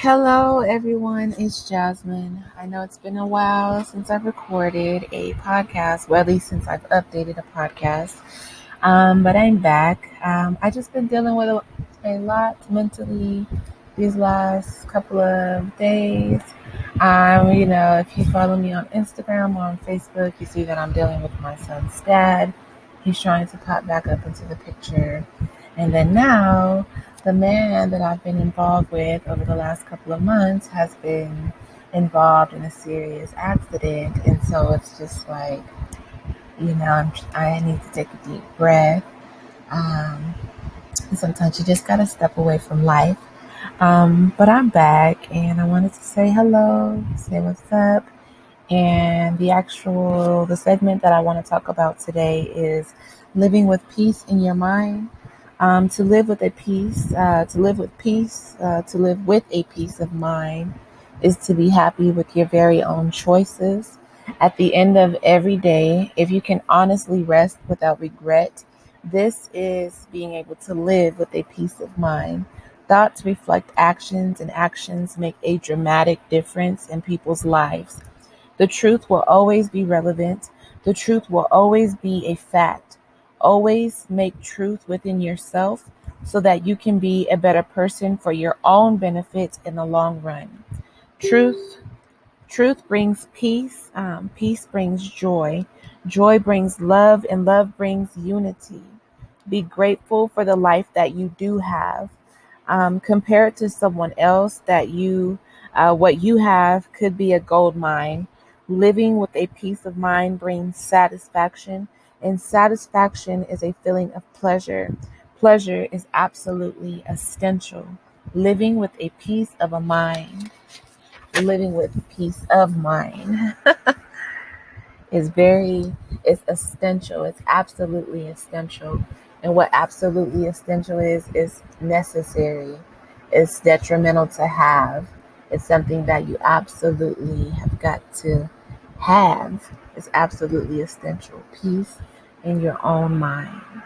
Hello, everyone. It's Jazmyn. I know it's been a while since I've recorded a podcast, well, at least since I've updated a podcast. Um, but I'm back. Um, I just been dealing with a, a, lot mentally these last couple of days. Um, you know, if you follow me on Instagram or on Facebook, you see that I'm dealing with my son's dad. He's trying to pop back up into the picture. And then now the man that I've been involved with over the last couple of months has been involved in a serious accident. And so it's just like, you know, I'm, i need to take a deep breath. Um, sometimes you just got to step away from life. Um, but I'm back and I wanted to say hello, say what's up. And the actual, the segment that I want to talk about today is living with peace in your mind. Um, to live with a peace, uh, to live with peace, uh, to live with a peace of mind is to be happy with your very own choices. At the end of every day, if you can honestly rest without regret, this is being able to live with a peace of mind. Thoughts reflect actions, and actions make a dramatic difference in people's lives. The truth will always be relevant, the truth will always be a fact. Always make truth within yourself so that you can be a better person for your own benefit in the long run. Truth truth brings peace, um, peace brings joy, joy brings love, and love brings unity. Be grateful for the life that you do have. Um, compare it to someone else that you, uh, what you have could be a gold mine. Living with a peace of mind brings satisfaction and satisfaction is a feeling of pleasure. Pleasure is absolutely essential. Living with a peace of a mind, living with peace of mind is very, it's essential. It's absolutely essential. And what absolutely essential is, is necessary. It's detrimental to have. It's something that you absolutely have got to have is absolutely essential. Peace in your own mind.